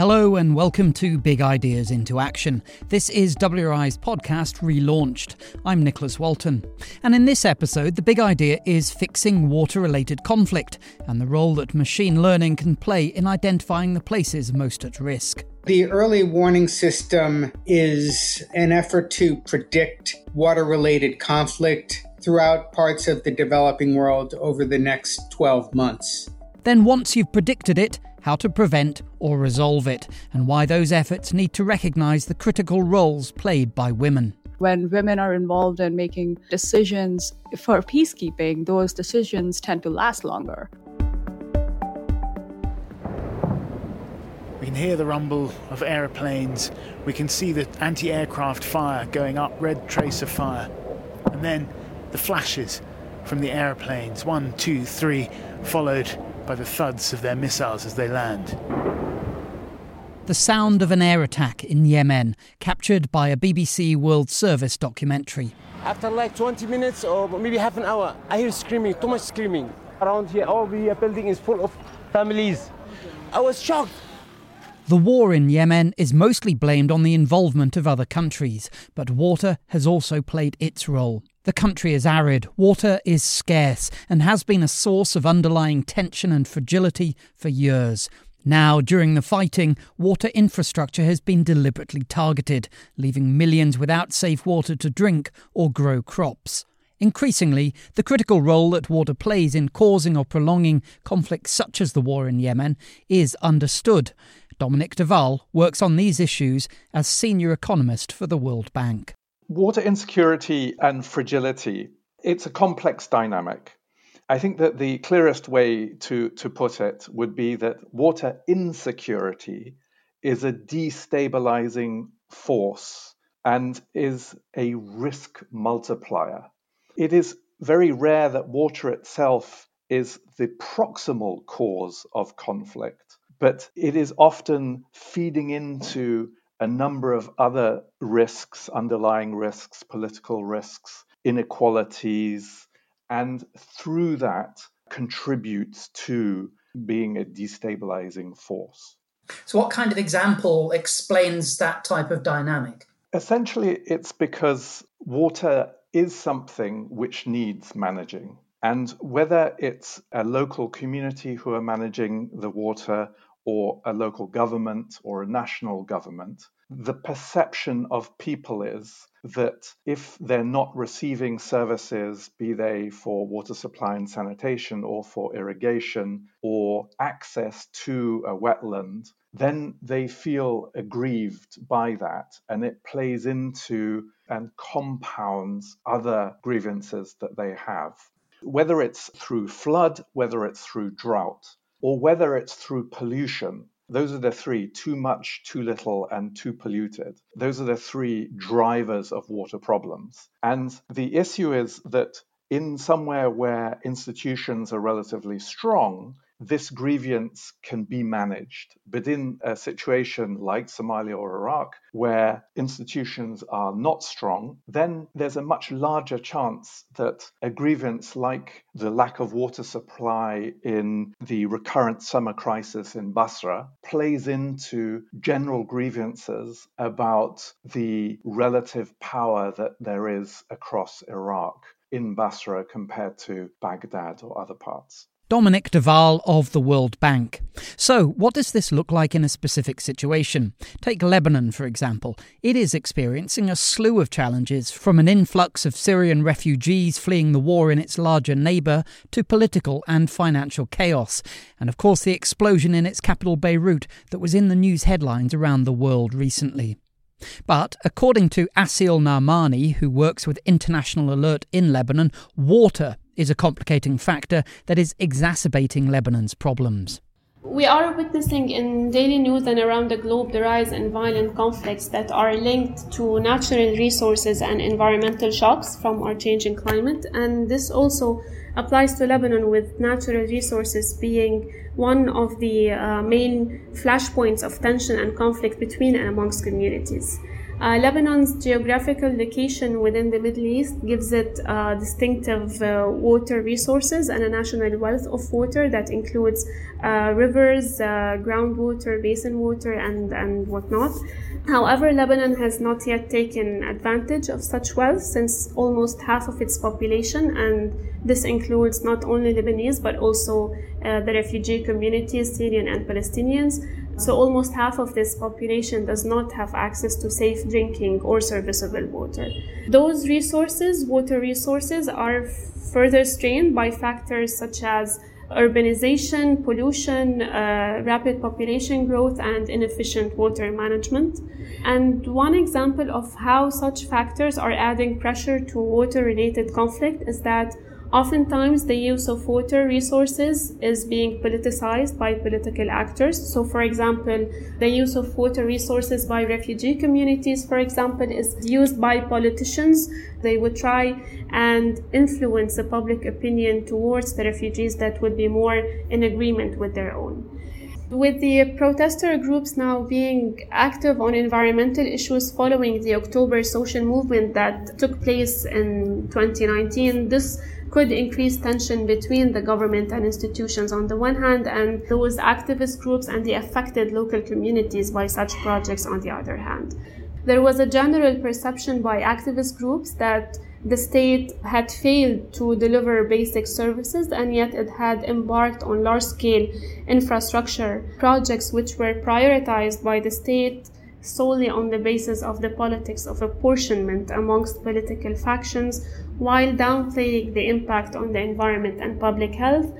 Hello and welcome to Big Ideas into Action. This is WRI's podcast relaunched. I'm Nicholas Walton. And in this episode, the big idea is fixing water related conflict and the role that machine learning can play in identifying the places most at risk. The early warning system is an effort to predict water related conflict throughout parts of the developing world over the next 12 months. Then, once you've predicted it, how to prevent or resolve it, and why those efforts need to recognise the critical roles played by women. When women are involved in making decisions for peacekeeping, those decisions tend to last longer. We can hear the rumble of aeroplanes. We can see the anti aircraft fire going up, red trace of fire. And then the flashes from the aeroplanes one, two, three, followed by the thuds of their missiles as they land. The sound of an air attack in Yemen, captured by a BBC World Service documentary. After like 20 minutes or maybe half an hour, I hear screaming, too much screaming. Around here, all the uh, building is full of families. I was shocked. The war in Yemen is mostly blamed on the involvement of other countries, but water has also played its role. The country is arid, water is scarce, and has been a source of underlying tension and fragility for years. Now, during the fighting, water infrastructure has been deliberately targeted, leaving millions without safe water to drink or grow crops. Increasingly, the critical role that water plays in causing or prolonging conflicts such as the war in Yemen is understood. Dominic de Waal works on these issues as senior economist for the World Bank. Water insecurity and fragility, it's a complex dynamic. I think that the clearest way to, to put it would be that water insecurity is a destabilizing force and is a risk multiplier. It is very rare that water itself is the proximal cause of conflict, but it is often feeding into a number of other risks, underlying risks, political risks, inequalities, and through that contributes to being a destabilizing force. So, what kind of example explains that type of dynamic? Essentially, it's because water is something which needs managing. And whether it's a local community who are managing the water or a local government or a national government, the perception of people is that if they're not receiving services, be they for water supply and sanitation or for irrigation or access to a wetland, then they feel aggrieved by that. And it plays into and compounds other grievances that they have. Whether it's through flood, whether it's through drought, or whether it's through pollution. Those are the three too much, too little, and too polluted. Those are the three drivers of water problems. And the issue is that in somewhere where institutions are relatively strong, this grievance can be managed. But in a situation like Somalia or Iraq, where institutions are not strong, then there's a much larger chance that a grievance like the lack of water supply in the recurrent summer crisis in Basra plays into general grievances about the relative power that there is across Iraq in Basra compared to Baghdad or other parts. Dominic de Waal of the World Bank. So, what does this look like in a specific situation? Take Lebanon, for example. It is experiencing a slew of challenges, from an influx of Syrian refugees fleeing the war in its larger neighbour to political and financial chaos, and of course the explosion in its capital Beirut that was in the news headlines around the world recently. But according to Asil Narmani, who works with International Alert in Lebanon, water is a complicating factor that is exacerbating Lebanon's problems. We are witnessing in daily news and around the globe the rise in violent conflicts that are linked to natural resources and environmental shocks from our changing climate. And this also applies to Lebanon, with natural resources being one of the uh, main flashpoints of tension and conflict between and amongst communities. Uh, Lebanon's geographical location within the Middle East gives it uh, distinctive uh, water resources and a national wealth of water that includes uh, rivers, uh, groundwater, basin water, and, and whatnot. However, Lebanon has not yet taken advantage of such wealth since almost half of its population, and this includes not only Lebanese but also uh, the refugee communities, Syrian and Palestinians. So, almost half of this population does not have access to safe drinking or serviceable water. Those resources, water resources, are further strained by factors such as urbanization, pollution, uh, rapid population growth, and inefficient water management. And one example of how such factors are adding pressure to water related conflict is that Oftentimes, the use of water resources is being politicized by political actors. So, for example, the use of water resources by refugee communities, for example, is used by politicians. They would try and influence the public opinion towards the refugees that would be more in agreement with their own. With the protester groups now being active on environmental issues following the October social movement that took place in 2019, this could increase tension between the government and institutions on the one hand and those activist groups and the affected local communities by such projects on the other hand. There was a general perception by activist groups that the state had failed to deliver basic services and yet it had embarked on large scale infrastructure projects which were prioritized by the state solely on the basis of the politics of apportionment amongst political factions while downplaying the impact on the environment and public health.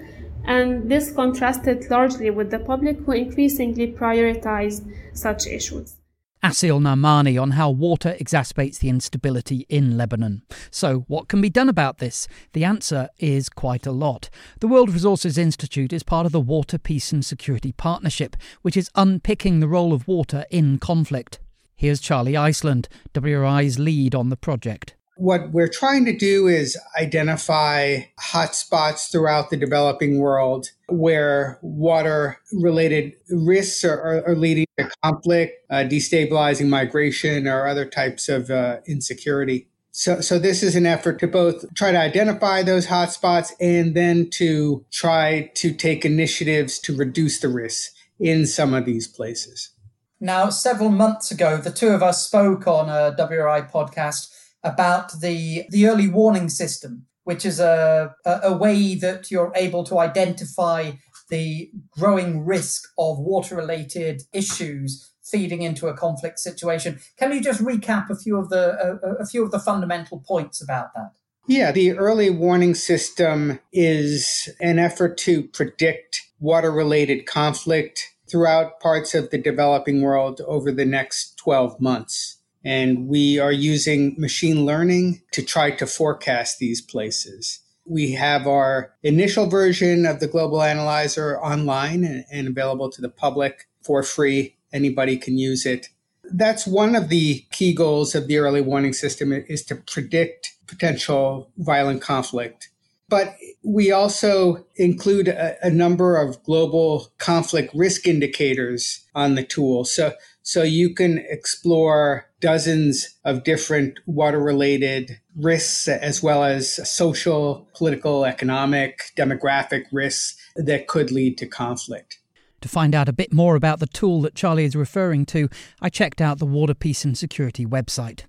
And this contrasted largely with the public who increasingly prioritized such issues. Asil Narmani on how water exacerbates the instability in Lebanon. So, what can be done about this? The answer is quite a lot. The World Resources Institute is part of the Water, Peace and Security Partnership, which is unpicking the role of water in conflict. Here's Charlie Iceland, WRI's lead on the project what we're trying to do is identify hotspots throughout the developing world where water related risks are, are, are, leading to conflict, uh, destabilizing migration, or other types of uh, insecurity. So, so this is an effort to both try to identify those hotspots and then to try to take initiatives to reduce the risks in some of these places. Now, several months ago, the two of us spoke on a WRI podcast about the the early warning system, which is a, a, a way that you're able to identify the growing risk of water related issues feeding into a conflict situation. Can you just recap a few of the a, a few of the fundamental points about that? Yeah, the early warning system is an effort to predict water related conflict throughout parts of the developing world over the next 12 months. And we are using machine learning to try to forecast these places. We have our initial version of the Global Analyzer online and, and available to the public for free. Anybody can use it. That's one of the key goals of the early warning system is to predict potential violent conflict. But we also include a, a number of global conflict risk indicators on the tool. So, so you can explore dozens of different water related risks, as well as social, political, economic, demographic risks that could lead to conflict. To find out a bit more about the tool that Charlie is referring to, I checked out the Water Peace and Security website.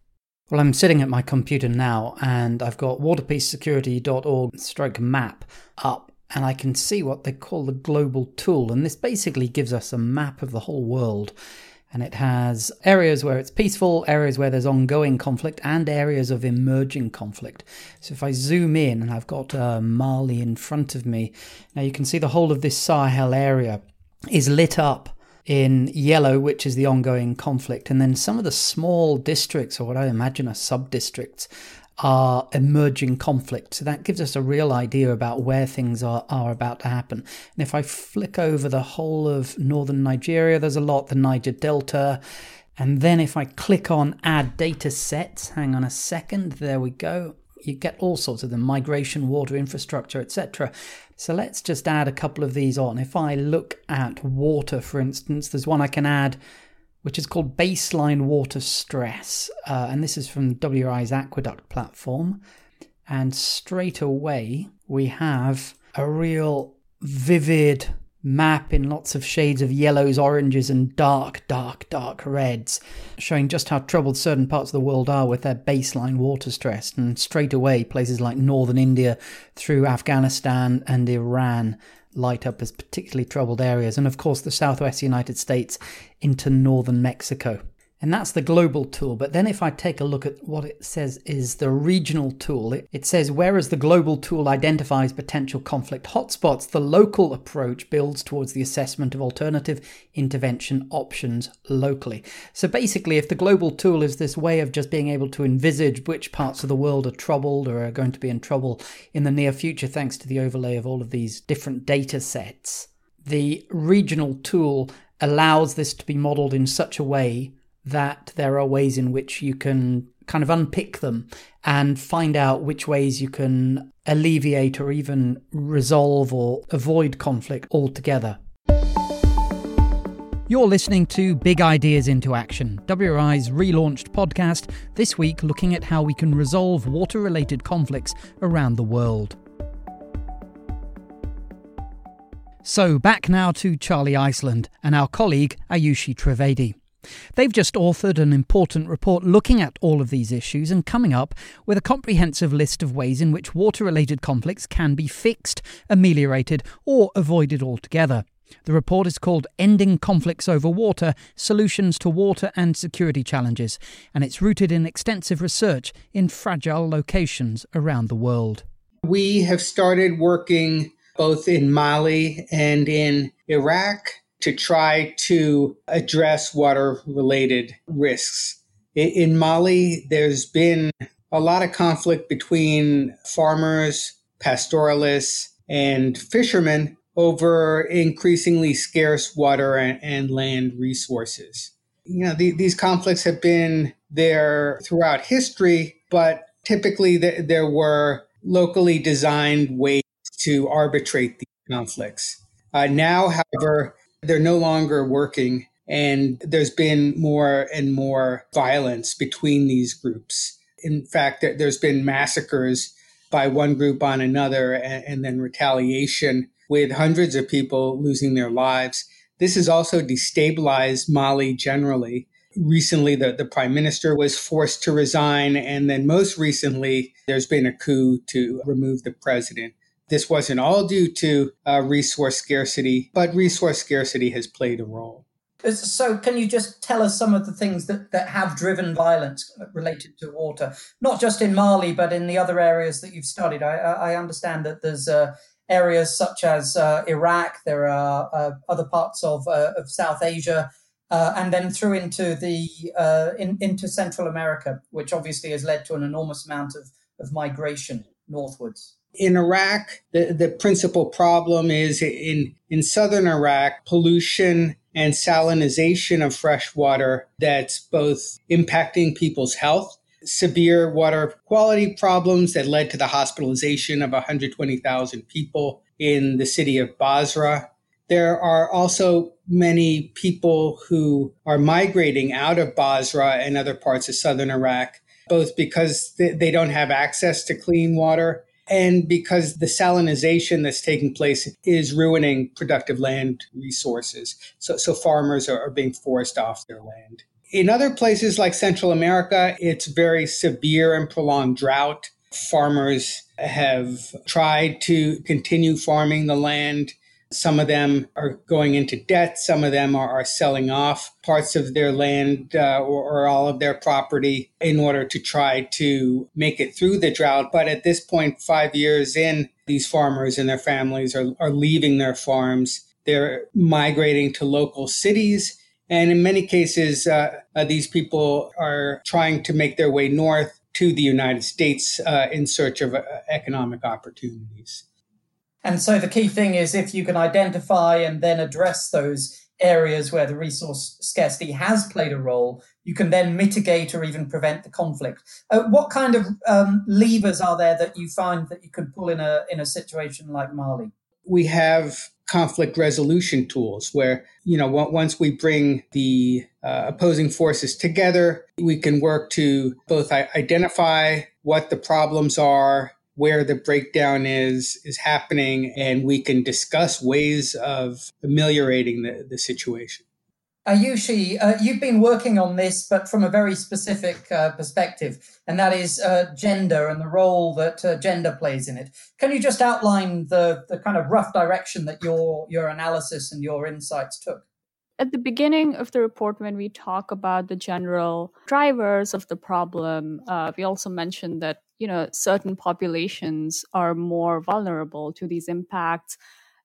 Well, I'm sitting at my computer now and I've got waterpeacesecurity.org stroke map up and I can see what they call the global tool. And this basically gives us a map of the whole world and it has areas where it's peaceful, areas where there's ongoing conflict, and areas of emerging conflict. So if I zoom in, and I've got uh, Mali in front of me, now you can see the whole of this Sahel area is lit up in yellow, which is the ongoing conflict, and then some of the small districts, or what I imagine are sub districts, are emerging conflicts. So that gives us a real idea about where things are, are about to happen. And if I flick over the whole of northern Nigeria, there's a lot, the Niger Delta. And then if I click on add data sets, hang on a second, there we go. You get all sorts of them migration, water infrastructure, etc. So let's just add a couple of these on. If I look at water, for instance, there's one I can add which is called Baseline Water Stress. Uh, and this is from WRI's Aqueduct platform. And straight away, we have a real vivid map in lots of shades of yellows, oranges, and dark, dark, dark reds, showing just how troubled certain parts of the world are with their baseline water stress. And straight away, places like northern India through Afghanistan and Iran light up as particularly troubled areas, and of course the southwest United States into northern Mexico. And that's the global tool. But then if I take a look at what it says is the regional tool, it, it, says whereas the global tool identifies potential conflict hotspots, the local approach builds towards the assessment of alternative intervention options locally. So basically, if the global tool is this way of just being able to envisage which parts of the world are troubled or are going to be in trouble in the near future, thanks to the overlay of all of these different data sets, the regional tool allows this to be modeled in such a way that there are ways in which you can kind of unpick them and find out which ways you can alleviate or even resolve or avoid conflict altogether. You're listening to Big Ideas into Action, WRI's relaunched podcast, this week looking at how we can resolve water related conflicts around the world. So, back now to Charlie Iceland and our colleague Ayushi Trivedi. They've just authored an important report looking at all of these issues and coming up with a comprehensive list of ways in which water related conflicts can be fixed, ameliorated, or avoided altogether. The report is called Ending Conflicts Over Water Solutions to Water and Security Challenges, and it's rooted in extensive research in fragile locations around the world. We have started working both in Mali and in Iraq to try to address water related risks. In Mali, there's been a lot of conflict between farmers, pastoralists, and fishermen over increasingly scarce water and, land resources. You know, the, these conflicts have been there throughout history, but typically there were locally designed ways to arbitrate these conflicts. Uh, now, however, they're no longer working, and there's been more and more violence between these groups. In fact, there's been massacres by one group on another, and, and then retaliation with hundreds of people losing their lives. This has also destabilized Mali generally. Recently, the, the prime minister was forced to resign. And then most recently, there's been a coup to remove the president. This wasn't all due to uh, resource scarcity, but resource scarcity has played a role. So, can you just tell us some of the things that, that have driven violence related to water, not just in Mali, but in the other areas that you've studied? I, I understand that there's uh, areas such as uh, Iraq, there are uh, other parts of, uh, of South Asia, uh, and then through into the uh, in, into Central America, which obviously has led to an enormous amount of, of migration northwards. In Iraq, the, the principal problem is in, in southern Iraq, pollution and salinization of fresh water that's both impacting people's health, severe water quality problems that led to the hospitalization of 120,000 people in the city of Basra. There are also many people who are migrating out of Basra and other parts of southern Iraq, both because they don't have access to clean water and because the salinization that's taking place is ruining productive land resources. So, so farmers are, are being forced off their land. In other places like Central America, it's very severe and prolonged drought. Farmers have tried to continue farming the land some of them are going into debt. Some of them are, are selling off parts of their land uh, or, or, all of their property in order to try to make it through the drought. But at this point, five years in, these farmers and their families are, are leaving their farms. They're migrating to local cities. And in many cases, uh, uh, these people are trying to make their way north to the United States uh, in search of uh, economic opportunities. And so the key thing is if you can identify and then address those areas where the resource scarcity has played a role, you can then mitigate or even prevent the conflict. Uh, what kind of um, levers are there that you find that you can pull in a in a situation like Mali? we have conflict resolution tools where you know once we bring the uh, opposing forces together we can work to both identify what the problems are where the breakdown is is happening and we can discuss ways of ameliorating the, the situation Ayushi, uh, you've been working on this, but from a very specific uh, perspective, and that is uh, gender and the role that uh, gender plays in it. Can you just outline the, the kind of rough direction that your your analysis and your insights took? At the beginning of the report, when we talk about the general drivers of the problem, uh, we also mentioned that you know certain populations are more vulnerable to these impacts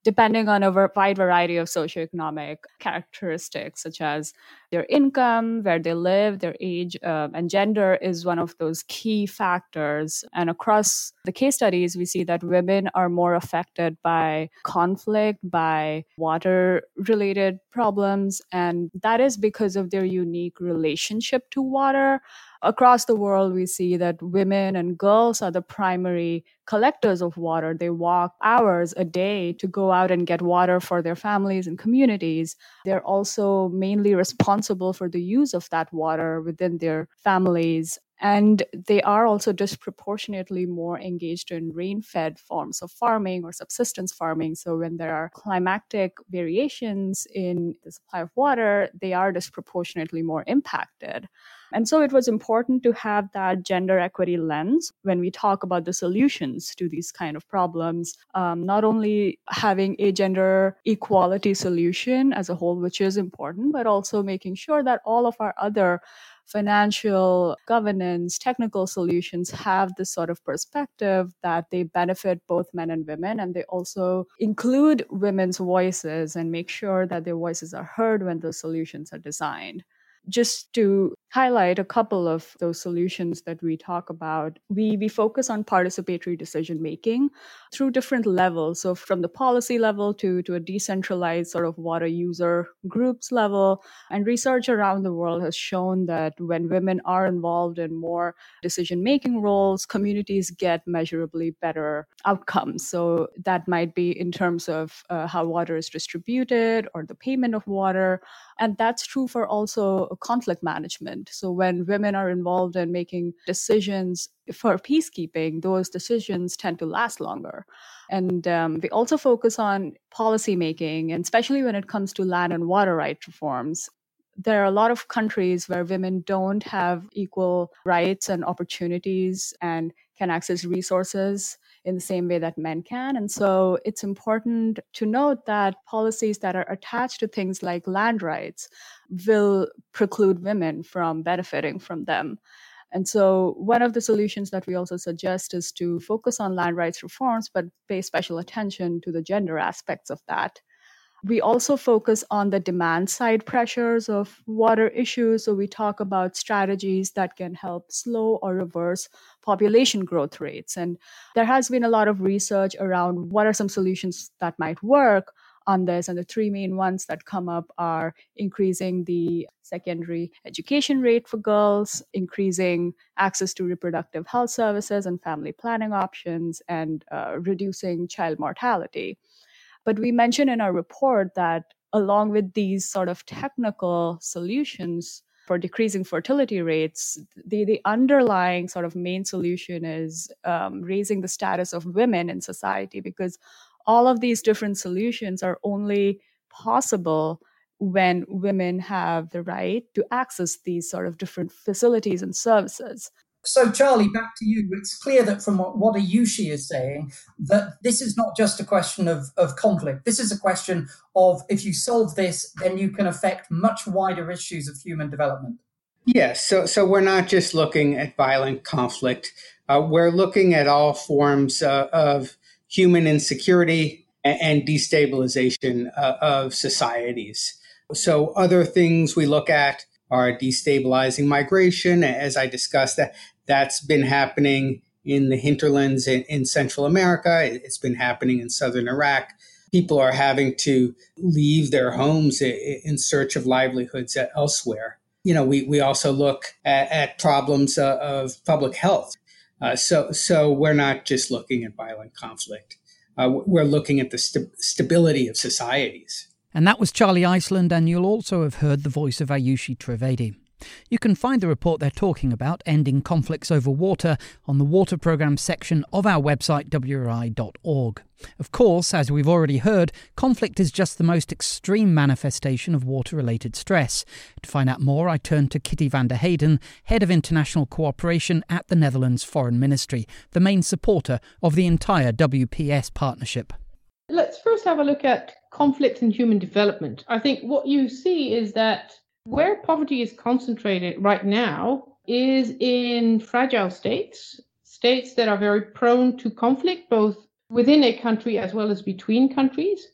depending on a wide variety of socioeconomic characteristics, such as their income, where they live, their age, uh, and gender is one of those key factors. And across the case studies, we see that women are more affected by conflict, by water related problems. And that is because of their unique relationship to water across the world, we see that women and girls are the primary collectors of water. They walk hours a day to go out and get water for their families and communities. They're also mainly responsible for the use of that water within their families. And they are also disproportionately more engaged in rain fed forms of farming or subsistence farming. So, when there are climatic variations in the supply of water, they are disproportionately more impacted. And so it was important to have that gender equity lens when we talk about the solutions to these kind of problems. Um, not only having a gender equality solution as a whole, which is important, but also making sure that all of our other financial governance, technical solutions have this sort of perspective that they benefit both men and women. And they also include women's voices and make sure that their voices are heard when those solutions are designed just to highlight a couple of those solutions that we talk about, we, we focus on participatory decision making through different levels. So, from the policy level to, to a decentralized sort of water user groups level. And research around the world has shown that when women are involved in more decision making roles, communities get measurably better outcomes. So, that might be in terms of uh, how water is distributed or the payment of water and that's true for also conflict management. So when women are involved in making decisions for peacekeeping, those decisions tend to last longer. And um, we also focus on policy making, and especially when it comes to land and water rights reforms. There are a lot of countries where women don't have equal rights and opportunities and can access resources in the same way that men can. And so it's important to note that policies that are attached to things like land rights will preclude women from benefiting from them. And so, one of the solutions that we also suggest is to focus on land rights reforms, but pay special attention to the gender aspects of that. We also focus on the demand side pressures of water issues. So we talk about strategies that can help slow or reverse population growth rates. And there has been a lot of research around what are some solutions that might work on this. And the three main ones that come up are increasing the secondary education rate for girls, increasing access to reproductive health services and family planning options, and uh, reducing child mortality. But we mentioned in our report that along with these sort of technical solutions for decreasing fertility rates, the, the underlying sort of main solution is um, raising the status of women in society because all of these different solutions are only possible when women have the right to access these sort of different facilities and services. So, Charlie, back to you. It's clear that from what, what Ayushi is saying, that this is not just a question of, of conflict. This is a question of if you solve this, then you can affect much wider issues of human development. Yes. So, so we're not just looking at violent conflict. Uh, we're looking at all forms uh, of human insecurity and, and destabilization uh, of societies. So, other things we look at are destabilizing migration, as I discussed. That that's been happening in the hinterlands in, in Central America. It's been happening in southern Iraq. People are having to leave their homes in search of livelihoods elsewhere. You know, we, we also look at, at problems uh, of public health. Uh, so, so we're not just looking at violent conflict. uh, we're looking at the st- stability of societies. And that was Charlie Iceland, and you'll also have heard the voice of Ayushi Trivedi. You can find the report they're talking about, Ending Conflicts Over Water, on the Water Programme section of our website, wri.org. Of course, as we've already heard, conflict is just the most extreme manifestation of water related stress. To find out more, I turn to Kitty van der Heijden, Head of International Cooperation at the Netherlands Foreign Ministry, the main supporter of the entire WPS partnership. Let's first have a look at conflict and human development. I think what you see is that where poverty is concentrated right now is in fragile states, states that are very prone to conflict, both within a country as well as between countries.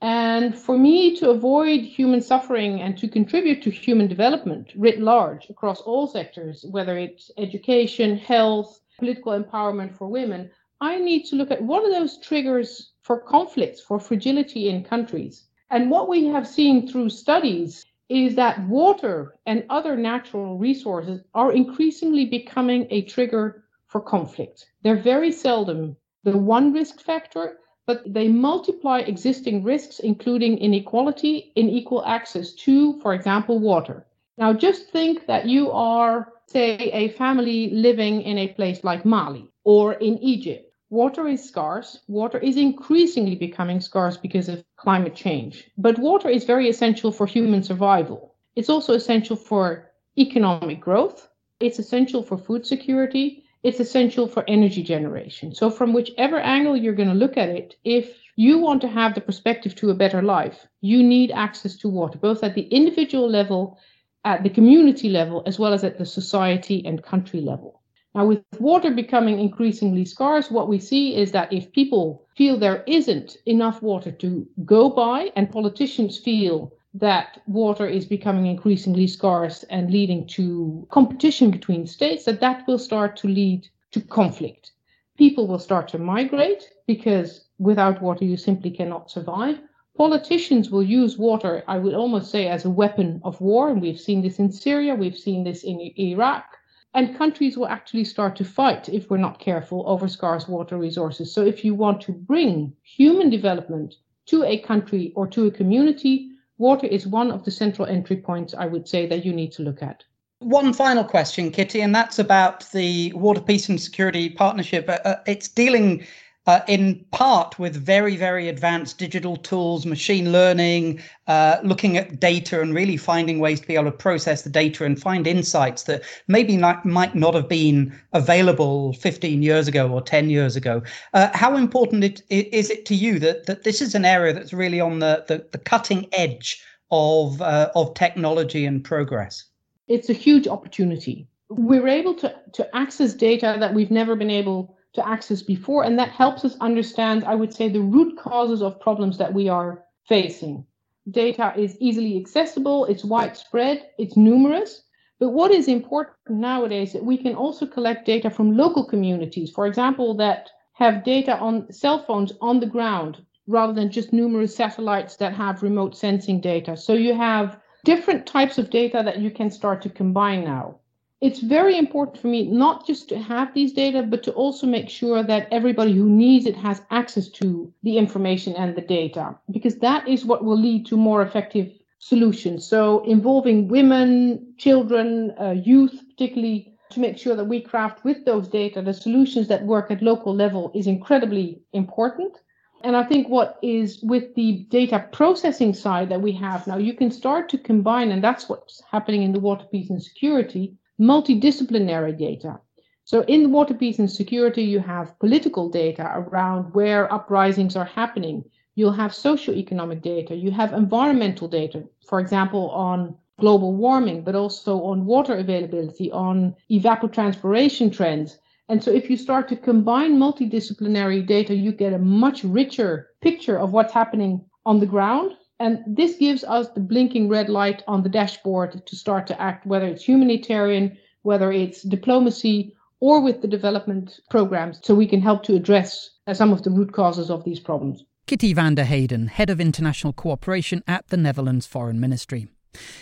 And for me to avoid human suffering and to contribute to human development writ large across all sectors, whether it's education, health, political empowerment for women, I need to look at what are those triggers for conflicts, for fragility in countries. And what we have seen through studies is that water and other natural resources are increasingly becoming a trigger for conflict. They're very seldom the one risk factor, but they multiply existing risks, including inequality, unequal access to, for example, water. Now, just think that you are, say, a family living in a place like Mali or in Egypt Water is scarce. Water is increasingly becoming scarce because of climate change. But water is very essential for human survival. It's also essential for economic growth. It's essential for food security. It's essential for energy generation. So, from whichever angle you're going to look at it, if you want to have the perspective to a better life, you need access to water, both at the individual level, at the community level, as well as at the society and country level. Now, with water becoming increasingly scarce, what we see is that if people feel there isn't enough water to go by, and politicians feel that water is becoming increasingly scarce and leading to competition between states, that that will start to lead to conflict. People will start to migrate because without water you simply cannot survive. Politicians will use water, I would almost say, as a weapon of war, and we've seen this in Syria, we've seen this in Iraq and countries will actually start to fight if we're not careful over scarce water resources. So, if you want to bring human development to a country or to a community, water is one of the central entry points I would say that you need to look at. One final question, Kitty, and that's about the Water Peace and Security Partnership. Uh, uh it's dealing uh, in part with very, very advanced digital tools, machine learning, uh, looking at data and really finding ways to be able to process the data and find insights that maybe not, might not have been available 15 years ago or 10 years ago. Uh, how important it, is it to you that, that this is an area that's really on the, the, the cutting edge of, uh, of technology and progress? It's a huge opportunity. We're able to, to access data that we've never been able to access before. And that helps us understand, I would say, the root causes of problems that we are facing. Data is easily accessible, it's widespread, it's numerous. But what is important nowadays is that we can also collect data from local communities, for example, that have data on cell phones on the ground rather than just numerous satellites that have remote sensing data. So you have different types of data that you can start to combine now it's very important for me not just to have these data, but to also make sure that everybody who needs it has access to the information and the data, because that is what will lead to more effective solutions. So, involving women, children, uh, youth, particularly to make sure that we craft with those data the solutions that work at local level is incredibly important. And I think what is with the data processing side that we have now, you can start to combine, and that's what's happening in the water peace and security multidisciplinary data. So in water peace and security, you have political data around where uprisings are happening. You'll have socioeconomic data. You have environmental data, for example, on global warming, but also on water availability, on evapotranspiration trends. And so if you start to combine multidisciplinary data, you get a much richer picture of what's happening on the ground and this gives us the blinking red light on the dashboard to start to act, whether it's humanitarian, whether it's diplomacy, or with the development programs, so we can help to address uh, some of the root causes of these problems. Kitty van der Heijden, Head of International Cooperation at the Netherlands Foreign Ministry.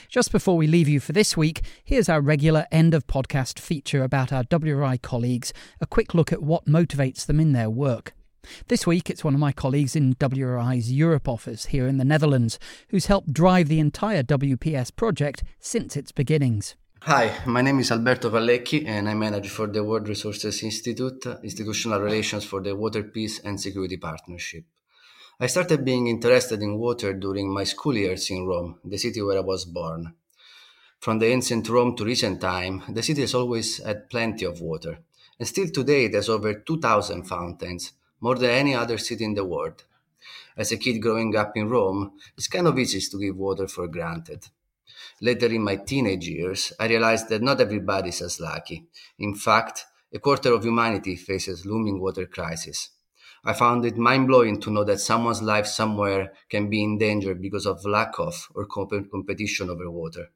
Just before we leave you for this week, here's our regular end of podcast feature about our WRI colleagues, a quick look at what motivates them in their work. This week, it's one of my colleagues in WRI's Europe office here in the Netherlands who's helped drive the entire WPS project since its beginnings. Hi, my name is Alberto Vallecchi and I manage for the World Resources Institute institutional relations for the Water Peace and Security Partnership. I started being interested in water during my school years in Rome, the city where I was born. From the ancient Rome to recent time, the city has always had plenty of water, and still today has over 2,000 fountains, more than any other city in the world. As a kid growing up in Rome, it's kind of easy to give water for granted. Later in my teenage years, I realized that not everybody is as lucky. In fact, a quarter of humanity faces looming water crisis. I found it mind blowing to know that someone's life somewhere can be in danger because of lack of or competition over water.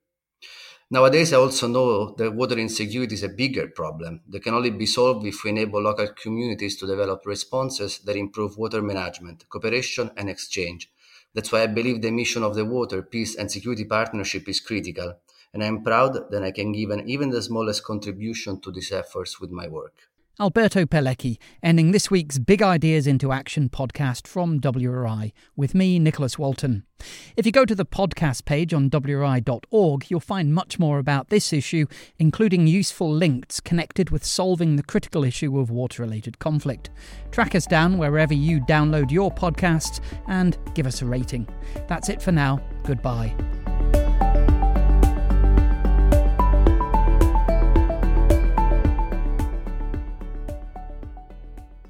Nowadays, I also know that water insecurity is a bigger problem that can only be solved if we enable local communities to develop responses that improve water management, cooperation, and exchange. That's why I believe the mission of the Water, Peace, and Security Partnership is critical, and I am proud that I can give an even the smallest contribution to these efforts with my work. Alberto Vallecchi, ending this week's Big Ideas into Action podcast from WRI, with me, Nicholas Walton. If you go to the podcast page on WRI.org, you'll find much more about this issue, including useful links connected with solving the critical issue of water related conflict. Track us down wherever you download your podcasts and give us a rating. That's it for now. Goodbye.